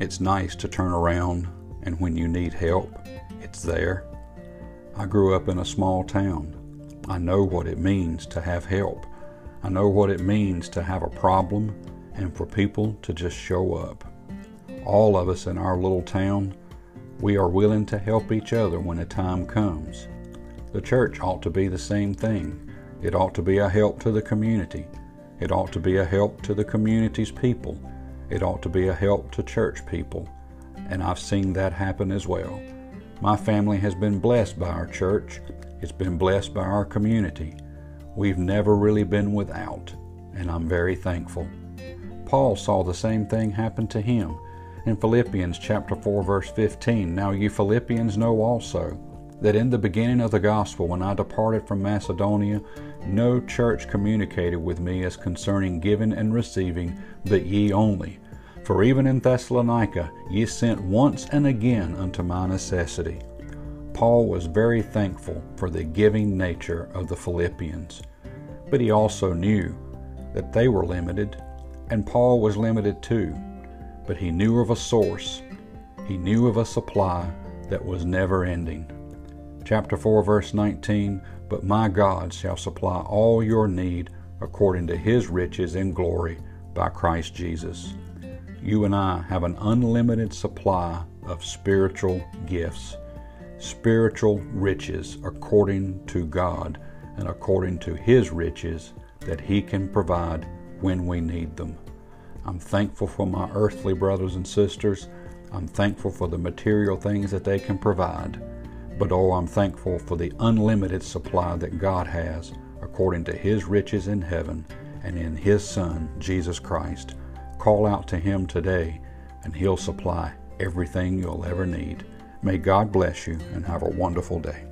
It's nice to turn around and when you need help, it's there. I grew up in a small town. I know what it means to have help. I know what it means to have a problem and for people to just show up. All of us in our little town, we are willing to help each other when the time comes. The church ought to be the same thing. It ought to be a help to the community. It ought to be a help to the community's people. It ought to be a help to church people. And I've seen that happen as well. My family has been blessed by our church. It's been blessed by our community. We've never really been without, and I'm very thankful. Paul saw the same thing happen to him in Philippians chapter 4 verse 15. Now you Philippians know also that in the beginning of the gospel when I departed from Macedonia no church communicated with me as concerning giving and receiving but ye only. For even in Thessalonica ye sent once and again unto my necessity. Paul was very thankful for the giving nature of the Philippians, but he also knew that they were limited, and Paul was limited too but he knew of a source. He knew of a supply that was never ending. Chapter 4, verse 19 But my God shall supply all your need according to his riches in glory by Christ Jesus. You and I have an unlimited supply of spiritual gifts, spiritual riches according to God and according to his riches that he can provide when we need them. I'm thankful for my earthly brothers and sisters. I'm thankful for the material things that they can provide. But oh, I'm thankful for the unlimited supply that God has according to His riches in heaven and in His Son, Jesus Christ. Call out to Him today, and He'll supply everything you'll ever need. May God bless you and have a wonderful day.